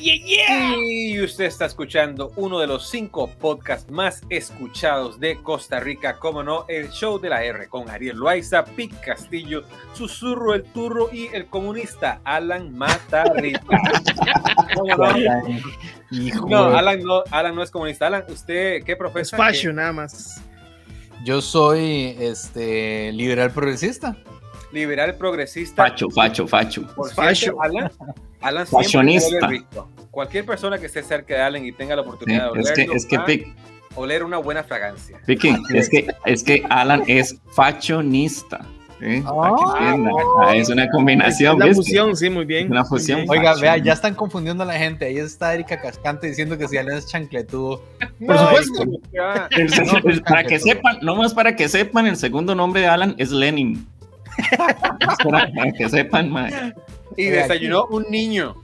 Y usted está escuchando uno de los cinco podcasts más escuchados de Costa Rica, como no, el show de la R con Ariel Loaiza, Pic Castillo, Susurro el Turro y el comunista Alan Matarrita. no? Alan no, Alan no es comunista. Alan, ¿usted qué profesa? Es fashion nada más. Yo soy este liberal progresista. Liberal progresista. Facho, facho, facho. Por cierto, Alan, Alan Fashionista. Cualquier persona que esté cerca de Alan y tenga la oportunidad de olerlo, es que, es que oler una buena fragancia. es que, es que Alan es fashionista. ¿eh? Ah, es una combinación. Es una fusión, sí, muy bien. Una fusión. Oiga, vea, ya están confundiendo a la gente. Ahí está Erika Cascante diciendo que si Alan es chancletudo. Por supuesto. para que sepan, no más para que sepan, el segundo nombre de Alan es Lenin. para que sepan, man. Y desayunó un niño.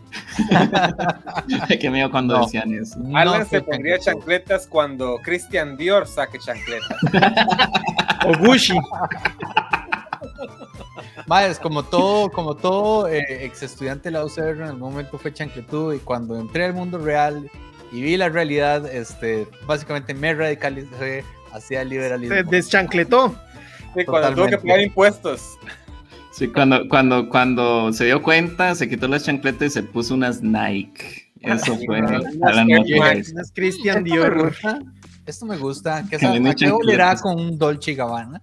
Qué miedo cuando decían eso. Alan se pondría chancletas cuando Christian Dior saque chancletas. o Gucci. Más, como todo, como todo eh, ex estudiante de la UCR en el momento fue chancletudo y cuando entré al mundo real y vi la realidad, este, básicamente me radicalicé hacia el liberalismo. Se deschancletó. Sí, cuando tuvo que pagar impuestos. Sí, cuando, cuando, cuando se dio cuenta, se quitó las chancletas y se puso unas Nike. Eso fue unas Christian Dior. Esto me gusta. ¿Qué, ¿qué olerá con un Dolce Gabbana?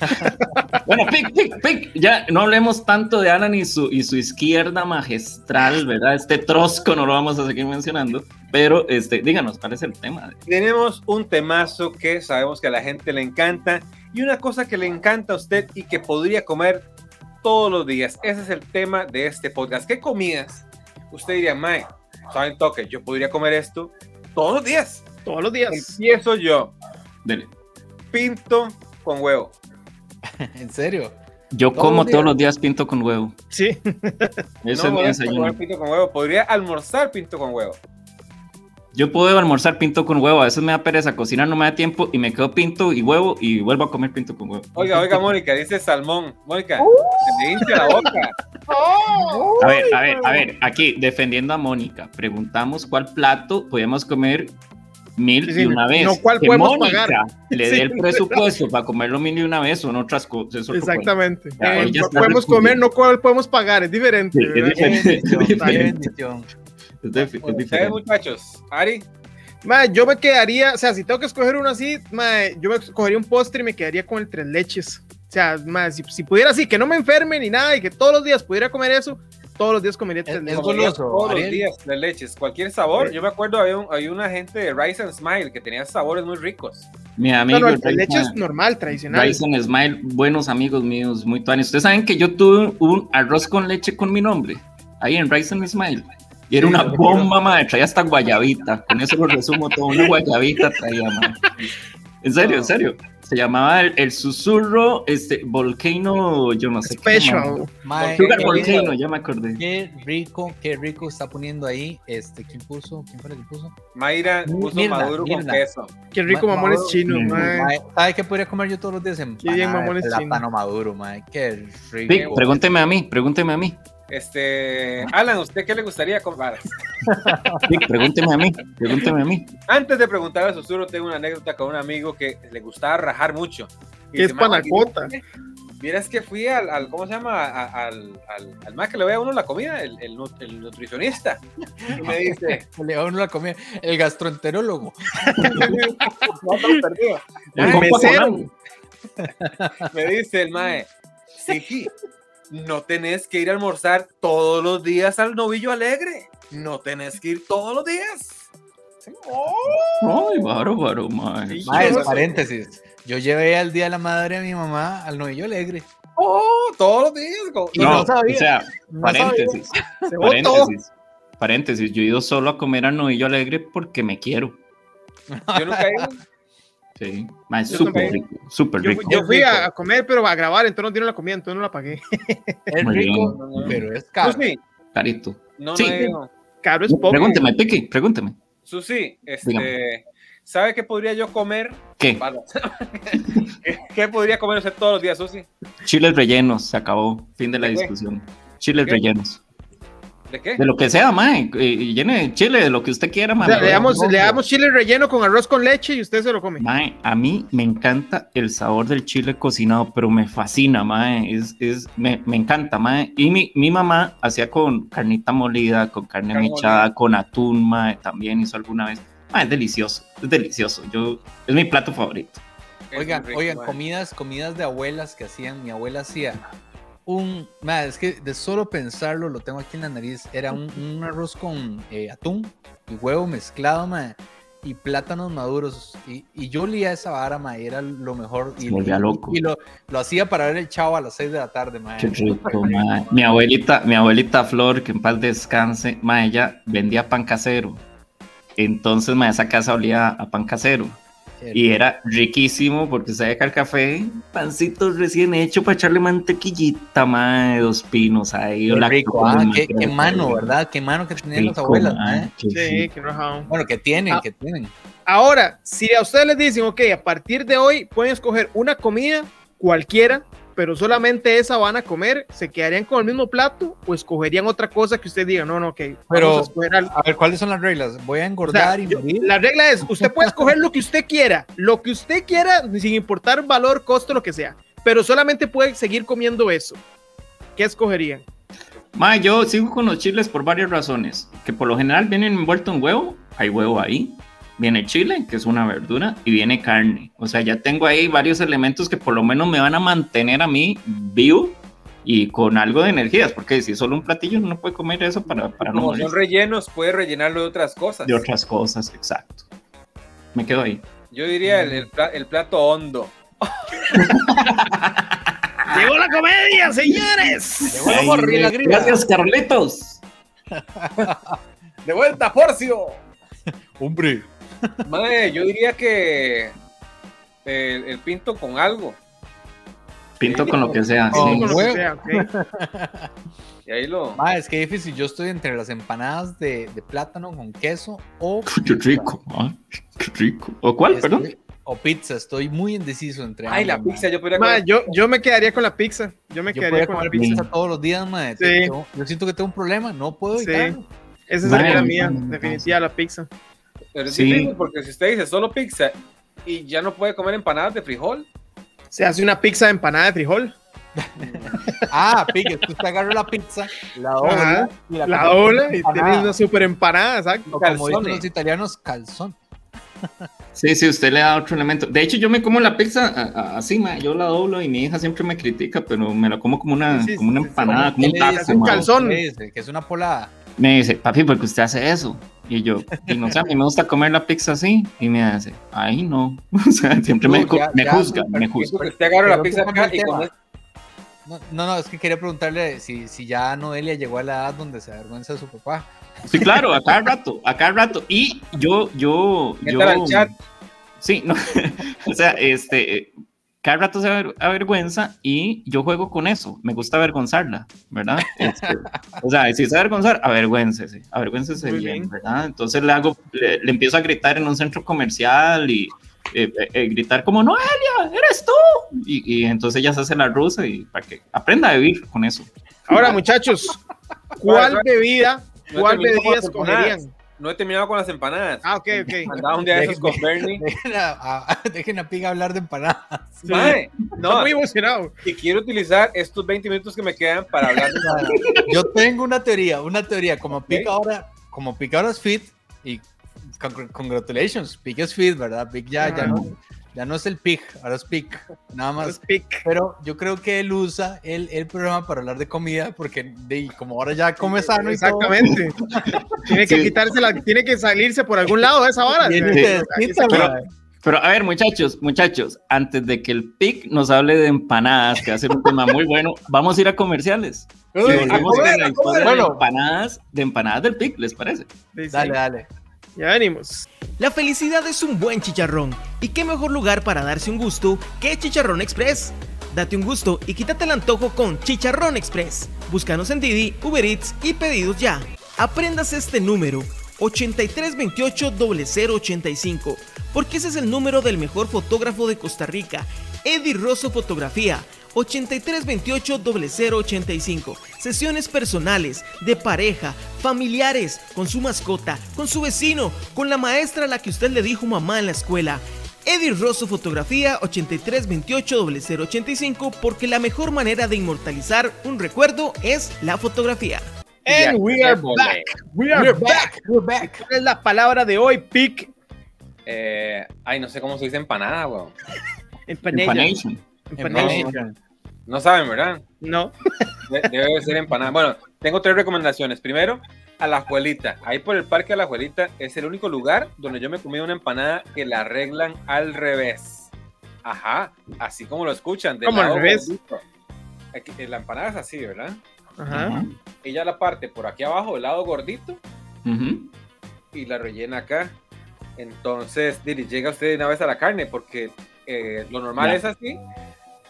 bueno, pic, pic, pic. Ya no hablemos tanto de Alan y su, y su izquierda magistral, ¿verdad? Este trosco no lo vamos a seguir mencionando. Pero este, díganos, ¿cuál es el tema? Tenemos un temazo que sabemos que a la gente le encanta y una cosa que le encanta a usted y que podría comer todos los días. Ese es el tema de este podcast. ¿Qué comidas? Usted diría, Mae, ¿saben toque? Yo podría comer esto todos los días. Todos los días. Empiezo yo. Dele. Pinto con huevo. ¿En serio? Yo como todos los días pinto con huevo. Sí. Eso es mi desayuno. Pinto con huevo. Podría almorzar pinto con huevo. Yo puedo almorzar pinto con huevo, a veces me da pereza cocinar, no me da tiempo y me quedo pinto y huevo y vuelvo a comer pinto con huevo. Oiga, oiga, Mónica, dice salmón. Mónica, me hincha la boca. A ver, a ver, a ver, aquí defendiendo a Mónica, preguntamos cuál plato podemos comer mil y una vez. No, ¿cuál podemos pagar? Le dé el presupuesto para comerlo mil y una vez, son otras cosas. Exactamente. Eh, podemos comer, no cuál podemos pagar, es diferente. es diferente. Ustedes, muchachos, Ari. yo me quedaría, o sea, si tengo que escoger uno así, yo me escogería un postre y me quedaría con el tres leches. O sea, si, pudiera así, que no me enferme ni nada y que todos los días pudiera comer eso, todos los días comería tres leches. todos los días tres leches, cualquier sabor. Yo me acuerdo, había, una gente de Rice and Smile que tenía sabores muy ricos. Mi amigo. No, el tres leches normal, tradicional. Rice and Smile, buenos amigos míos, muy tuanes. Ustedes saben que yo tuve un arroz con leche con mi nombre, ahí en Rice and Smile. Y era una bomba, madre. Traía hasta guayabita. Con eso lo resumo todo. Una guayabita traía, madre. En serio, en serio. Se llamaba el, susurro, este, Volcano, yo no sé Special. qué. Sugar Volcano, ya me acordé. Qué rico, qué rico está poniendo ahí. Este, ¿quién puso? ¿Quién fue el que puso? Mayra puso maduro con queso. Qué rico mamones chinos, mae. ¿Sabes qué podría comer yo todos los días? Qué bien mamones chinos. Plátano maduro, mae. Qué rico. pregúnteme a mí, pregúnteme a mí. Este, Alan, ¿usted qué le gustaría comprar? Sí, pregúnteme a mí, pregúnteme a mí. Antes de preguntar a Susurro, tengo una anécdota con un amigo que le gustaba rajar mucho. ¿Qué es panacota? Miras que fui al, ¿cómo se llama? al, al, más que le ve a uno la comida, el, el, nutricionista. Y me dice, le ve a uno la comida, el gastroenterólogo. el mesero. Me dice el mae, sí, no tenés que ir a almorzar todos los días al novillo alegre. No tenés que ir todos los días. Ay, bárbaro, mae. paréntesis. Yo llevé al día de la madre de mi mamá al novillo alegre. Oh, todos los días. Y no, sabía. O sea, paréntesis. paréntesis. Paréntesis. Yo he ido solo a comer al novillo alegre porque me quiero. Yo nunca he ido. Sí, súper rico, súper rico. Yo, fui a comer, pero a grabar, entonces no dieron la comida, entonces no la pagué. Es rico, pero es caro. Susi. Carito. No, sí. No, caro es poco. Pregúnteme, Piqui, pregúnteme. Susi, este, ¿sabe qué podría yo comer? ¿Qué? ¿Qué, podría comer usted todos los días, Susi? Chiles rellenos, se acabó. Fin de la discusión. Chiles rellenos. ¿De qué? De lo que sea, mae. Y llene de chile, de lo que usted quiera, O mae. sea, le damos, le damos chile relleno con arroz con leche y usted se lo come. Mae, a mí me encanta el sabor del chile cocinado, pero me fascina, mae. Es, es, me, me encanta, mae. Y mi, mi mamá hacía con carnita molida, con carne Carne mechada, con atún, mae. También hizo alguna vez. Mae, es delicioso, es delicioso. Yo, es mi plato favorito. Es Oigan, rico, oigan, mae. comidas, comidas de abuelas que hacían. Mi abuela hacía un, ma, es que de solo pensarlo lo tengo aquí en la nariz. Era un, un arroz con eh, atún y huevo mezclado, ma, y plátanos maduros. Y, y yo olía esa vara, ma, y era lo mejor. Y, volvía loco. y lo, lo hacía para ver el chavo a las 6 de la tarde, ma. Qué rico, mae. Mi abuelita, mi abuelita Flor, que en paz descanse, mae, ella vendía pan casero. Entonces, mae, esa casa olía a pan casero. Y era riquísimo porque se deja el café, pancito recién hecho para echarle mantequillita, mae, dos pinos ahí. Qué o la rico, ah, qué, qué qué rico, mano, ¿verdad? Qué mano que tenían las abuelas, qué Sí, rico. que rajado. Bueno, que tienen, Ah. que tienen. Ahora, si a ustedes les dicen, ok, a partir de hoy pueden escoger una comida cualquiera, pero solamente esa van a comer, ¿se quedarían con el mismo plato o escogerían otra cosa que usted diga, no, no, ok, Pero- a? A ver, ¿cuáles son las reglas? Voy a O sea, engordar y yo- la regla es, usted puede escoger lo que usted quiera, lo que usted quiera, sin importar valor, costo, lo que sea, pero solamente puede seguir comiendo eso. ¿Qué escogerían? Mae, yo sigo con los chiles por varias razones. Que por lo general vienen envueltos en huevo, hay huevo ahí. Viene chile, que es una verdura, y viene carne. O sea, ya tengo ahí varios elementos que por lo menos me van a mantener a mí vivo y con algo de energías, porque si es solo un platillo no puede comer eso para, para no morir son rellenos, puede rellenarlo de otras cosas. de otras cosas, exacto. Me quedo ahí. Yo diría el, el pla- el plato hondo. ¡Llegó la comedia, señores! La. Gracias, Carlitos. ¡De vuelta, Porcio! Hombre. Mae, yo diría que el, el pinto con algo. Pinto con lo que sea. Sí. Con lo que sea, ok. Y ahí lo. Ma, es que difícil. Yo estoy entre las empanadas de, de plátano con queso o. Qué rico, ah, qué rico. ¿O cuál, estoy- perdón? O pizza. Estoy muy indeciso entre. Ay, la pizza, yo podría yo, yo me quedaría con la pizza. Yo me Yo quedaría con la pizza. pizza todos los días, ma. Sí. Yo siento que tengo un problema. No puedo Sí. evitarlo. Esa Madre sería la mía. mía, definitiva, la pizza. Pero es Sí. difícil porque si usted dice solo pizza y ya no puede comer empanadas de frijol, Se hace una pizza de empanada de frijol. Ah, pique, usted agarra la pizza, la dobla y La come dobla y empanada. tienes una super empanada, exacto. O como dicen los italianos, calzón. Sí, sí, usted le da otro elemento. De hecho, yo me como la pizza así, ma, yo la doblo y mi hija siempre me critica, pero me la como como una, Sí, sí, como una sí, sí, empanada, como ¿Qué un le taco. dice? un calzón. Que es una polada. Me dice, papi, ¿por qué usted hace eso? Y yo, y no sé, a mí me gusta comer la pizza así. Y me dice, ay, no. O sea, siempre me, ya- me ya, juzga, me juzga. la pizza acá y con No, no, no, es que quería preguntarle si, si ya Noelia llegó a la edad donde se avergüenza de su papá. Sí, claro, a cada rato, a cada rato. Y yo, yo, yo. Al chat. Sí, no. o sea, este. Cada rato se aver- avergüenza y yo juego con eso. Me gusta avergonzarla, ¿verdad? Este, o sea, si se avergonzar, avergüéncese, avergüéncese bien, bien. ¿verdad? Entonces le hago, le, le empiezo a gritar en un centro comercial y eh, eh, eh, gritar como, Noelia, eres tú. Y, y entonces ella se hace la rusa y para que aprenda a vivir con eso. Ahora, muchachos, ¿cuál bebida, cuál bebida escogerían? No he terminado con las empanadas. Ah, ok, ok. Andaba un día de esos con Bernie. Dejen a, a- dejen a Piga hablar de empanadas. Sí. No, muy emocionado. y quiero utilizar estos 20 minutos que me quedan para hablar de empanadas. Yo tengo una teoría, una teoría. Como Ok. Pica ahora, como Pica ahora es fit, y con- congratulations, Pica es fit, ¿verdad? Pic ya, ya, Ah. no, ya no es el Pic, ahora es Pic, nada más. Speak. Pero yo creo que él usa el, el programa para hablar de comida, porque de, como ahora ya come sano y todo, Exactamente. tiene que Sí. quitarse la, tiene que salirse por algún lado de esa Sí, se- mae. Pero a ver, muchachos, muchachos, antes de que el PIC nos hable de empanadas, que va a ser un tema muy bueno, vamos a ir a comerciales. Uy, a comer, a comer. de empanadas, de empanadas del PIC, ¿les parece? Sí, sí. Dale, dale. Ya venimos. La felicidad es un buen chicharrón. ¿Y qué mejor lugar para darse un gusto que Chicharrón Express? Date un gusto y quítate el antojo con Chicharrón Express. Búscanos en Didi, Uber Eats y pedidos ya. Aprendas este número 8328-0085 porque ese es el número del mejor fotógrafo de Costa Rica, Eddie Rosso Fotografía. 8328-0085. Sesiones personales, de pareja, familiares, con su mascota, con su vecino, con la maestra a la que usted le dijo mamá en la escuela. Eddie Rosso Fotografía 8328-0085 porque la mejor manera de inmortalizar un recuerdo es la fotografía. And we are back. We are back. We're back. ¿Cuál es la palabra de hoy? Pic. Eh, ay, no sé cómo se dice empanada, weón. Empanella. Empanation. No saben, ¿verdad? No. De- debe ser empanada. Bueno, tengo tres recomendaciones. Primero, a la Juelita. Ahí por el Parque de la Juelita es el único lugar donde yo me comí una empanada que la arreglan al revés. Ajá, así como lo escuchan. ¿Cómo al revés? gordito. Aquí- La empanada es así, ¿verdad? Ajá. Ella la parte por aquí abajo, del lado gordito, y la rellena acá. Entonces, Diri, llega usted de una vez a la carne, porque eh, lo normal Ya. es así.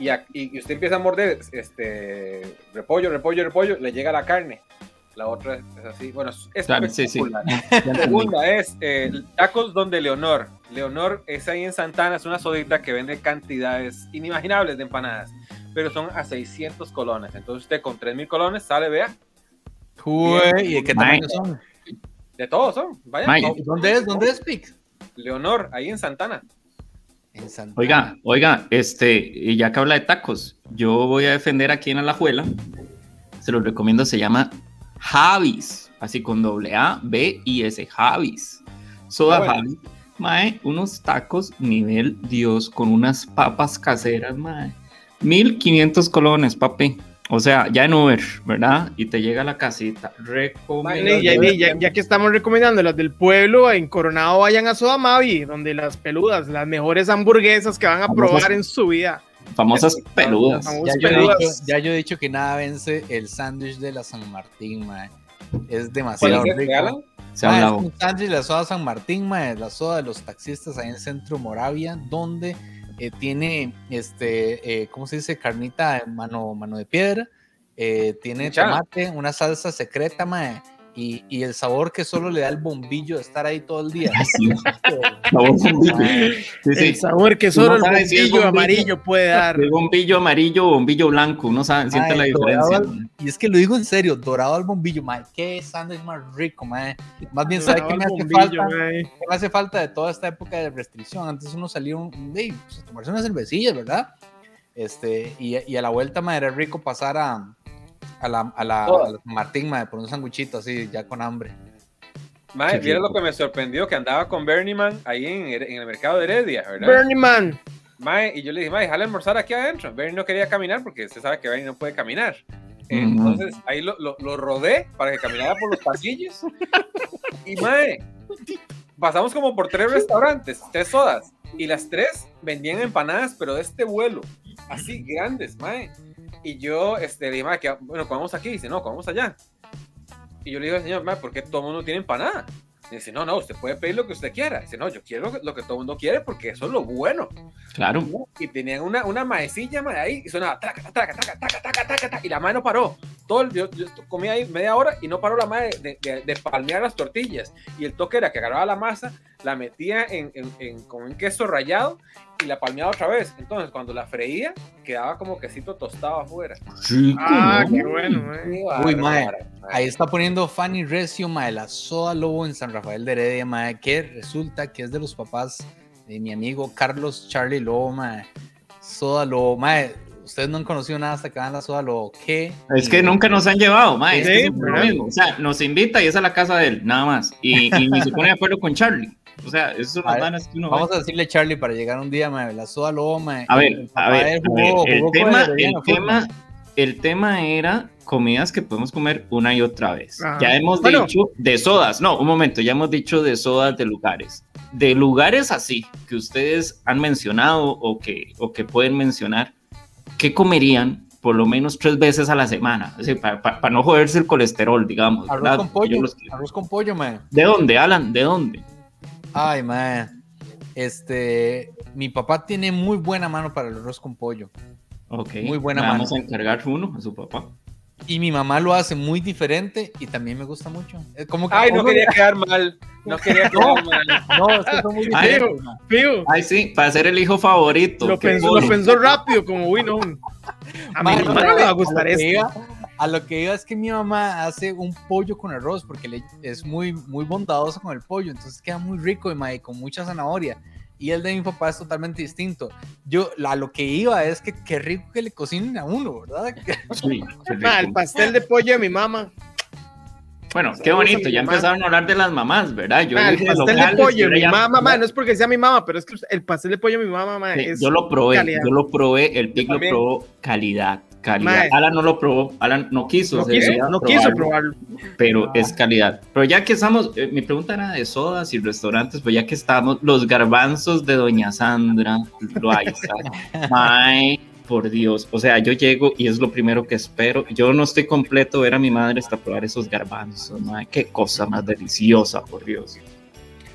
Y, a- y- y usted empieza a morder este repollo, repollo, repollo, le llega la carne. La otra es así. Bueno, es es Claro, sí, La segunda es eh, tacos donde Leonor. Leonor es ahí en Santana, es una sodita que vende cantidades inimaginables de empanadas, pero son a 600 colones. Entonces usted con 3000 colones sale, vea, Uy, ¿y de qué tamaño son? de todos son. Vaya, ¿Dónde es? ¿Dónde es, Pic? Leonor, ahí en Santana. En Santa Oiga, oiga, este, ya que habla de tacos, yo voy a defender aquí en Alajuela. Se los recomiendo, se llama Javis, así con doble A, B y S, Javis. Soda Ah, bueno. Javis. Mae, unos tacos nivel Dios con unas papas caseras, mae. 1500 colones, papi. O sea, ya en Uber, ¿verdad? Y te llega a la casita. Recomiendo. Vale, ya, ya- ya que estamos recomendando las del pueblo, en Coronado vayan a Soda Mavi, donde las peludas, las mejores hamburguesas que van a Famosas. probar en su vida. Famosas peludas. Ya yo, he dicho, ya yo he dicho que nada vence el sándwich de la San Martín, mae. Es ¿Cuál demasiado rico. Alan? Se ha Mae, es hablado. un sándwich de la soda San Martín, mae, la soda de los taxistas ahí en Centro Moravia, donde eh, tiene, este, eh, ¿cómo se dice? Carnita mano, mano de piedra, eh, tiene tomate, una salsa secreta, mae, y, y el sabor que solo le da el bombillo de estar ahí todo el día. Sí, bombillo. Sí, sí. El sabor que solo el sabe si bombillo bombillo. amarillo puede dar. El bombillo amarillo o bombillo blanco, uno sabe, siente Ay, la diferencia. al- Y es que lo digo en serio, dorado al bombillo, mae, qué sándwich más rico, mae. Más bien, ¿sabe qué me hace Bombillo, falta? ¿Qué me hace falta de toda esta época de restricción? Antes uno salía un, de, pues, a tomarse unas cervecillas, ¿verdad? Este, y, y a la vuelta, me era rico pasar a, a la, a la, Todas. a la Martín, mae, por un sanguchito así, ya con hambre. Mira rico. lo que me sorprendió, que andaba con Bernie Man ahí en, en el mercado de Heredia, ¿verdad? Bernie Man. Mae, y yo le dije, Mae, déjale almorzar aquí adentro. Bernie no quería caminar porque usted sabe que Bernie no puede caminar. Entonces ahí lo, lo, lo rodé para que caminara por los pasillos. Y Mae, pasamos como por tres restaurantes, tres sodas. Y las tres vendían empanadas, pero de este vuelo, así grandes, Mae. Y yo este, le dije, Mae, que, bueno, comamos aquí. Y dice, no, comamos allá. Y yo le digo al señor, Mae, ¿por qué todo el mundo tiene empanada? Y dice, no, no, usted puede pedir lo que usted quiera. Dice, no, yo quiero lo que, lo que todo el mundo quiere porque eso es lo bueno. Claro. Y tenían una, una maecilla mae, ahí y sonaba traca, traca, traca, traca, traca, traca, traca, y la madre no paró. Todo el, yo, yo comí ahí media hora y no paró la madre de, de, de palmear las tortillas. Y el toque era que agarraba la masa, la metía en, en, en- con un queso rallado y la palmeaba otra vez. Entonces, cuando la freía, quedaba como quesito tostado afuera. Rico, Ah, ¿no? qué bueno. Qué Uy, mae. Ahí está poniendo Fanny Recio, mae, la soda lobo en San Rafael de Heredia, mae, que resulta que es de los papás de mi amigo Carlos Charlie Lobo, mae. Soda lobo, mae. Ustedes no han conocido nada hasta que van a la soda lobo. ¿Qué? Es que nunca nos han llevado, mae, es que. O sea, nos invita y es a la casa de él, nada más. Y, y ni se pone de acuerdo con Charlie. O sea, esas son las que uno ve. Vamos a decirle a Charlie para llegar un día, mae, la soda lobo, mae. A ver, a ver, a el tema, el tema, el tema era comidas que podemos comer una y otra vez. Ajá. Ya hemos Bueno. dicho de sodas, no, un momento, ya hemos dicho de sodas de lugares. De lugares así que ustedes han mencionado o que, o que pueden mencionar, ¿qué comerían por lo menos tres veces a la semana? para, no joderse el colesterol, digamos. Arroz ¿verdad? con pollo, los- arroz con pollo, mae. ¿De dónde, Alan? ¿De dónde? Ay, mae. Este, mi papá tiene muy buena mano para el arroz con pollo. Ok. Muy buena le Vamos mano. a encargar uno a su papá. Y mi mamá lo hace muy diferente y también me gusta mucho. Es como que Ay, no quería quedar mal. No quería que No. man. No, es que son muy diferentes, Ay, sí, para ser el hijo favorito. lo pensó, lo cool. pensó rápido, como, uy, no. A mi Ma, mamá no le va a gustar lo que esto. iba- a lo que iba es que mi mamá hace un pollo con arroz porque le- es muy, muy bondadosa con el pollo, entonces queda muy rico y con mucha zanahoria. Y el de mi papá es totalmente distinto. Yo, a lo que iba es que qué rico que le cocinen a uno, ¿verdad? Sí, Ma, el pastel de pollo de mi mamá. Bueno, qué bonito, ya empezaron a hablar de las mamás, ¿verdad? Yo, Ma, el pastel de pollo mi ya- mamá, ma, no es porque sea mi mamá, pero es que el pastel de pollo de mi mamá, ma, Sí, es yo lo probé, calidad. yo lo probé, el Pig lo probó, calidad, calidad. Alan no lo probó, Alan no quiso, no quiso, probarlo, pero es calidad. Pero ya que estamos, eh, mi pregunta era de sodas y restaurantes, pues ya que estamos, los garbanzos de Doña Sandra Loaiza, mae, por Dios, o sea, yo llego y es lo primero que espero. Yo no estoy completo ver a mi madre hasta probar esos garbanzos, mae, qué cosa más deliciosa, por Dios.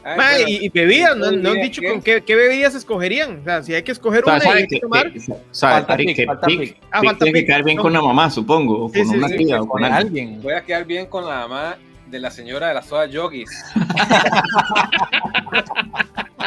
Ay, Ma, bueno, y, y bebidas, no, no han ¿qué? dicho con qué, qué bebidas escogerían. O sea, si hay que escoger O sea, una hay que que- tomar. que- sabe, Falta Ari, pic, que falta pic- pic. Ah, pic falta tiene que quedar bien no. con la mamá, supongo, o Sí, con sí, una sí, tía, o Con con alguien. alguien. Voy a quedar bien con la mamá de la señora de la soda yogis.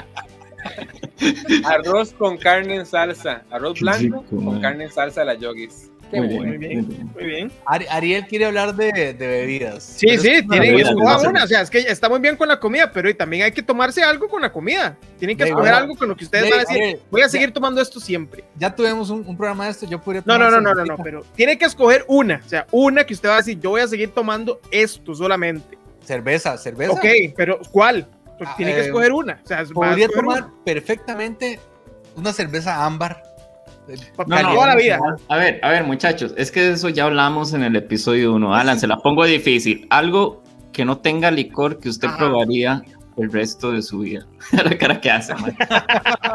Arroz con carne en salsa. Arroz blanco con carne en salsa de la yogis. Muy bien, Muy bien. muy bien. Muy bien. Ari- Ariel quiere hablar de, de bebidas. Sí, Pero sí, tienen que escoger una. O sea, es que está muy bien con la comida, pero también hay que tomarse algo con la comida. Tienen que De escoger verdad. algo con lo que ustedes De- van a decir. Ariel, Voy a ya- seguir tomando esto siempre. Ya tuvimos un, un programa de esto, yo podría No, tomar no, no, no, no, no, pero tiene que escoger una. O sea, una que usted va a decir, yo voy a seguir tomando esto solamente. Cerveza, cerveza. Ok, pero ¿cuál? Porque Ah, tiene que eh, escoger una. O sea, Podría escoger tomar una. perfectamente una cerveza ámbar. No, no, toda la vida. A ver, a ver, muchachos, es que de eso ya hablamos en el episodio 1. Alan, se la pongo difícil. Algo que no tenga licor que usted Ajá. probaría el resto de su vida. la cara que hace, man.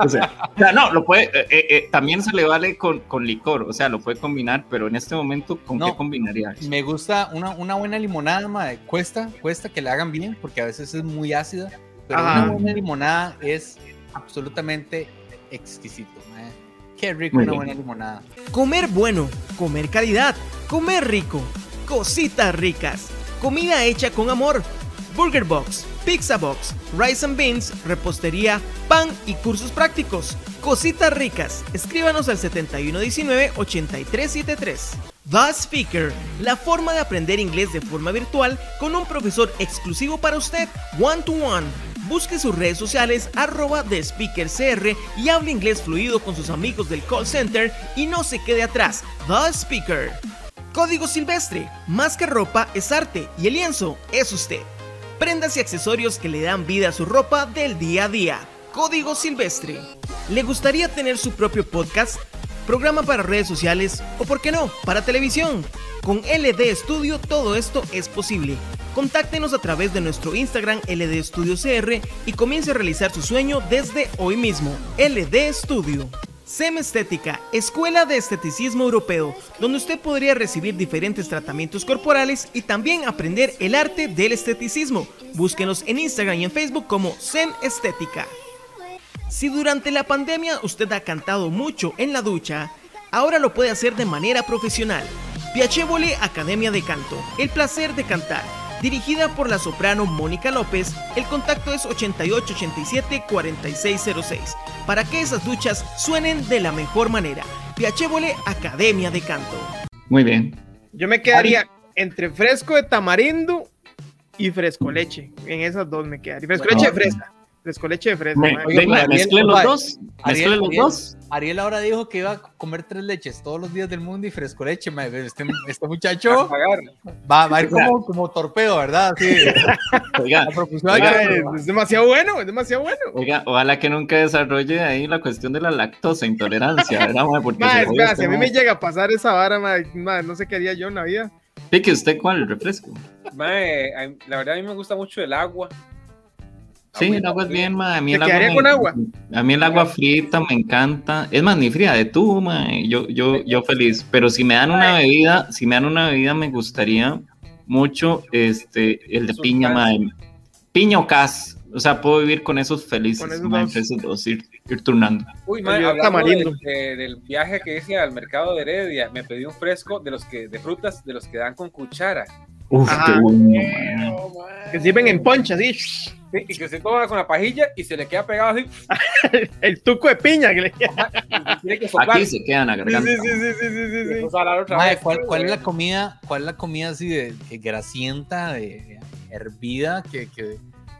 O sea, o sea, no, lo puede, eh, eh, eh, también se le vale con, con licor, o sea, lo puede combinar, pero en este momento, ¿con No. qué combinaría? eso? Me gusta una, una buena limonada, mae. Cuesta, cuesta que la hagan bien, porque a veces es muy ácida. Pero Ajá. una buena limonada es absolutamente exquisito. Qué rico Muy una bien. buena limonada. Comer bueno, comer calidad, comer rico, cositas ricas, comida hecha con amor. Burger Box, Pizza Box, Rice and Beans, repostería, pan y cursos prácticos. Cositas ricas. Escríbanos al 7119-8373. The Speaker, la forma de aprender inglés de forma virtual con un profesor exclusivo para usted, one to one. Busque sus redes sociales arroba The Speaker CR y hable inglés fluido con sus amigos del call center y no se quede atrás. The Speaker. Código Silvestre, más que ropa es arte y el lienzo es usted. Prendas y accesorios que le dan vida a su ropa del día a día. Código Silvestre. ¿Le gustaría tener su propio podcast? Programa para redes sociales o, por qué no, para televisión. Con LD Studio todo esto es posible. Contáctenos a través de nuestro Instagram LD Studio CR y comience a realizar su sueño desde hoy mismo. LD Studio. SEM Estética, Escuela de Esteticismo Europeo, donde usted podría recibir diferentes tratamientos corporales y también aprender el arte del esteticismo. Búsquenos en Instagram y en Facebook como SEM Estética. Si durante la pandemia usted ha cantado mucho en la ducha, ahora lo puede hacer de manera profesional. Piacevole Academia de Canto, el placer de cantar. Dirigida por la soprano Mónica López, el contacto es 8887-4606, para que esas duchas suenen de la mejor manera. Piacevole Academia de Canto. Muy bien. Yo me quedaría entre fresco de tamarindo y fresco leche. En esas dos me quedaría. Fresco Bueno, leche de fresa. Fresco leche de fresa. Me- venga, Ariel, mezcle los dos. Mezcle Ariel, los Ariel. dos. Ariel ahora dijo que iba a comer tres leches todos los días del mundo y fresco leche. Este, este muchacho va, va a ir como, como torpedo, ¿verdad? Sí. Oiga, es demasiado bueno, es demasiado bueno. oiga, ojalá que nunca desarrolle ahí la cuestión de la lactosa intolerancia, ¿verdad? Porque espera, si a mí me llega a pasar esa vara, no sé qué haría yo en la vida. Pique usted cuál, el refresco. La verdad a mí me gusta mucho el agua. Sí, el agua es bien, ma. A mí ¿Te el agua, quedaría me- con agua? A mí el agua frita me encanta. Es más, ni fría de tú, ma. Yo, yo, yo feliz. Pero si me dan una bebida, si me dan una bebida, me gustaría mucho este, el de piña, ma. Piña o cas. O sea, puedo vivir con esos felices, Con esos ma, dos. esos dos, ir, ir turnando. Uy, Yo hablando de- del viaje que hice al mercado de Heredia, me pedí un fresco de los que de frutas de los que dan con cuchara. Uf, Ajá. qué bueno. Que sirven en poncha, así. Sí, y que se toma con la pajilla y se le queda pegado así. El tuco de piña que le y tiene que soplar. Aquí se quedan a Sí, garganta. sí, sí, sí, sí, sí, sí. otra Mae, vez. ¿cuál, cuál es la comida, cuál es la comida así de, de grasienta, de hervida, que, que,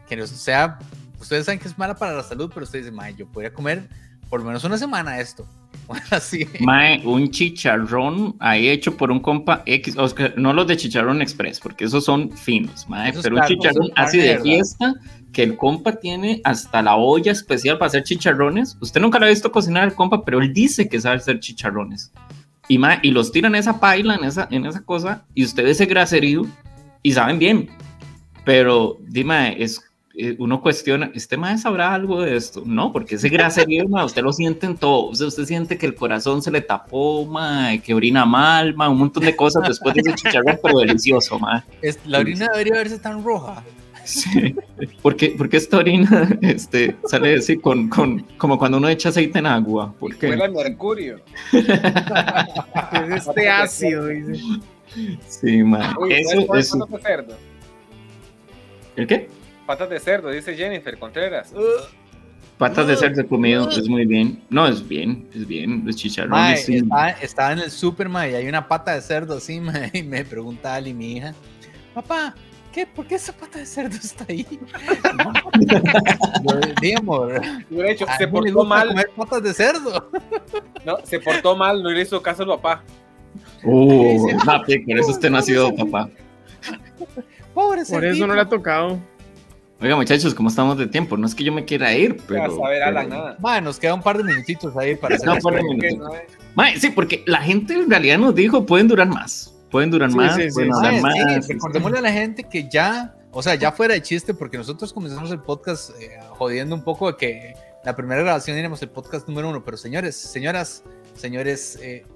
que no sea, ustedes saben que es mala para la salud, pero ustedes dicen, yo podría comer por lo menos una semana esto. Así. Mae, un chicharrón ahí hecho por un compa X, no los de chicharrón express, porque esos son finos, mae, Esos pero un chicharrón así de fiesta, que el compa tiene hasta la olla especial para hacer chicharrones. Usted nunca lo ha visto cocinar al compa, pero él dice que sabe hacer chicharrones. Y, mae, y los tiran en esa paila, en esa, en esa cosa, y usted ve ese graserío y saben bien. Pero, dime, es, uno cuestiona, ¿este mae sabrá algo de esto? No, porque ese graserío, mae, usted lo siente en todo. O sea, usted siente que el corazón se le tapó, mae, que orina mal, mae, un montón de cosas después de ese chicharrón, pero delicioso. Es- la orina debería verse tan roja. Sí. Porque, porque esta orina este, sale así con, con, como cuando uno echa aceite en agua. ¿Por qué? Huele a mercurio. Es este ácido, dice. Sí, mae. Uy, Eso, ¿sabes cuál es eso. ¿El qué? Patas de cerdo, dice Jennifer Contreras. Patas de cerdo comido, es muy bien. No, es bien, es bien. Los Mae, chicharrones, sí. estaba, estaba en el súper, mae, y hay una pata de cerdo así, y me pregunta Ali, mi hija, papá, ¿qué, ¿por qué esa pata de cerdo está ahí? Yo, "Di, amor, Y de hecho, se portó gusta mal, comer patas de cerdo. no, se portó mal, no le hizo caso al papá. Uh, no, por eso usted no ha sido papá. Pobre Por eso no le ha tocado. Oiga, muchachos, ¿cómo estamos de tiempo? No es que yo me quiera ir, Pero, a saber a la pero- nada. Mae, nos queda un par de minutitos ahí para hacer No, las por preguntas. minutos. Mae, sí, porque la gente en realidad nos dijo, pueden durar más. Pueden durar Sí, más, sí, sí. pueden Mae, durar sí, más. recordémosle a la gente que ya, o sea, ya fuera de chiste, porque nosotros comenzamos el podcast eh, jodiendo un poco de que la primera grabación éramos el podcast número uno, pero señores, señoras, señores, eh,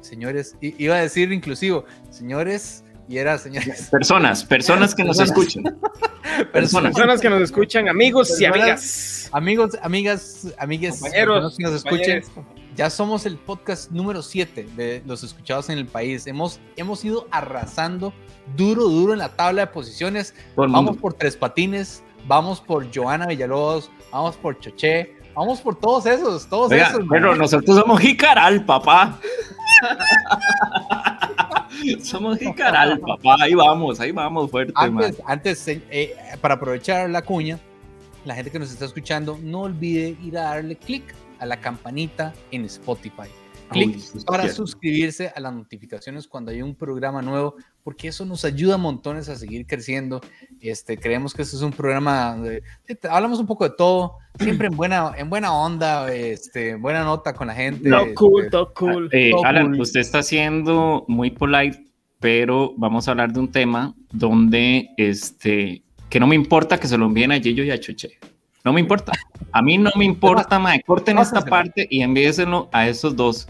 señores, iba a decir inclusivo, señores, y era señores, Personas, personas que nos Personas. escuchan. Personas. Personas que nos escuchan, amigos y amigas. amigos, amigas, amigues, Compañeros, que nos escuchen, ya somos el podcast número 7 de los escuchados en el país. Hemos, hemos ido arrasando duro, duro en la tabla de posiciones. El Vamos mundo. por Tres Patines, vamos por Joana Villalobos, vamos por Choché, vamos por todos esos, todos Oiga, esos. pero man. nosotros somos jicaral, papá. somos jicaral, papá. Ahí vamos, ahí vamos fuerte, man. antes, antes eh, eh, para aprovechar la cuña, la gente que nos está escuchando, no olvide ir a darle clic a la campanita en Spotify. Clic para suscribirse a las notificaciones cuando hay un programa nuevo, porque eso nos ayuda montones a seguir creciendo. Este, creemos que este es un programa de, de- hablamos un poco de todo, siempre en buena, en buena onda, este, en buena nota con la gente. Cool, este, todo cool. Eh, Alan, cool. usted está siendo muy polite, pero vamos a hablar de un tema donde este que no me importa que se lo envíen a Gillo y a Chuche. No me importa. A mí no me importa, mae. Corten esta parte y envíeselo a esos dos.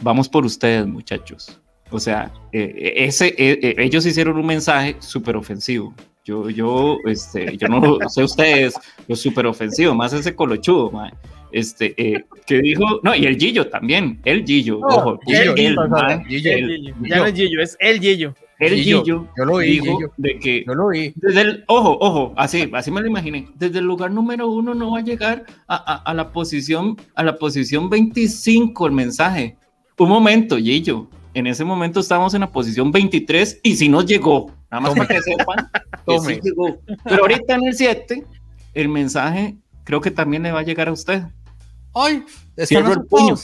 Vamos por ustedes, muchachos. O sea, eh, ese, eh, eh, ellos hicieron un mensaje súper ofensivo. Yo, yo, este, yo no sé ustedes, lo súper ofensivo, más ese colochudo, mae. Este, eh, que dijo, no, y el Gillo también, el Gillo, No, ojo, Gillo, el, Gillo, mae, Gillo, el- Gillo. Ya no es Gillo, es el Gillo. el Gillo, Gillo yo lo vi, dijo Gillo. de que Yo lo vi. desde el, ojo, ojo, así, así me lo imaginé. Desde el lugar número uno no va a llegar a, a- a la posición, a la posición 25 el mensaje. Un momento, Gillo. En ese momento estábamos en la posición 23 y si nos llegó. Nada más Tome. para que sepan que sí llegó. Pero ahorita en el 7, el mensaje creo que también le va a llegar a usted. Ay, están el puño.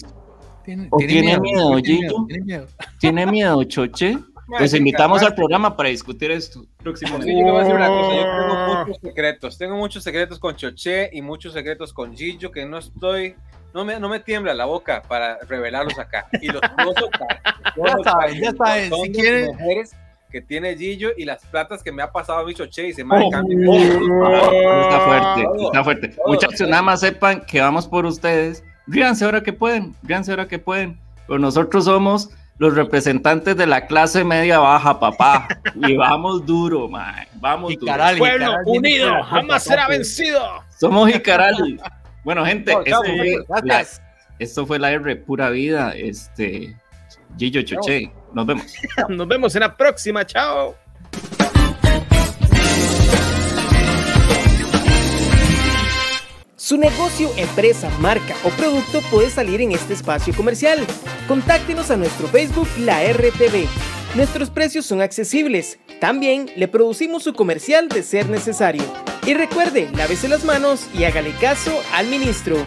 Tiene, ¿O tiene miedo, Gillo? tiene miedo. ¿Tiene miedo, Choche? Los Mae, invitamos al programa para discutir esto próximamente. Sí, yo le voy a decir una cosa, yo tengo muchos secretos, tengo muchos secretos con Choché y muchos secretos con Gillo que no estoy, no me, no me tiembla la boca para revelarlos acá y los. Puedo Ya saben, ya saben, si quieren- mujeres que tiene Gillo y las platas que me ha pasado a mi Choché y se me ha Oh. Está fuerte, Todo, está fuerte. todo. Muchachos, nada más sepan que vamos por ustedes. Ríanse ahora que pueden, ríanse ahora que pueden. Pero nosotros somos los representantes de la clase media baja, papá. y vamos duro, man. Vamos Y duro. caral, Pueblo unido jamás será vencido. Somos Jicaral. Bueno, gente, no, esto fue la R pura vida. Este, Gillo Choche, nos vemos. nos vemos en la próxima, chao. Su negocio, empresa, marca o producto puede salir en este espacio comercial. Contáctenos a nuestro Facebook La RTV. Nuestros precios son accesibles. También le producimos su comercial de ser necesario. Y recuerde, lávese las manos y hágale caso al ministro.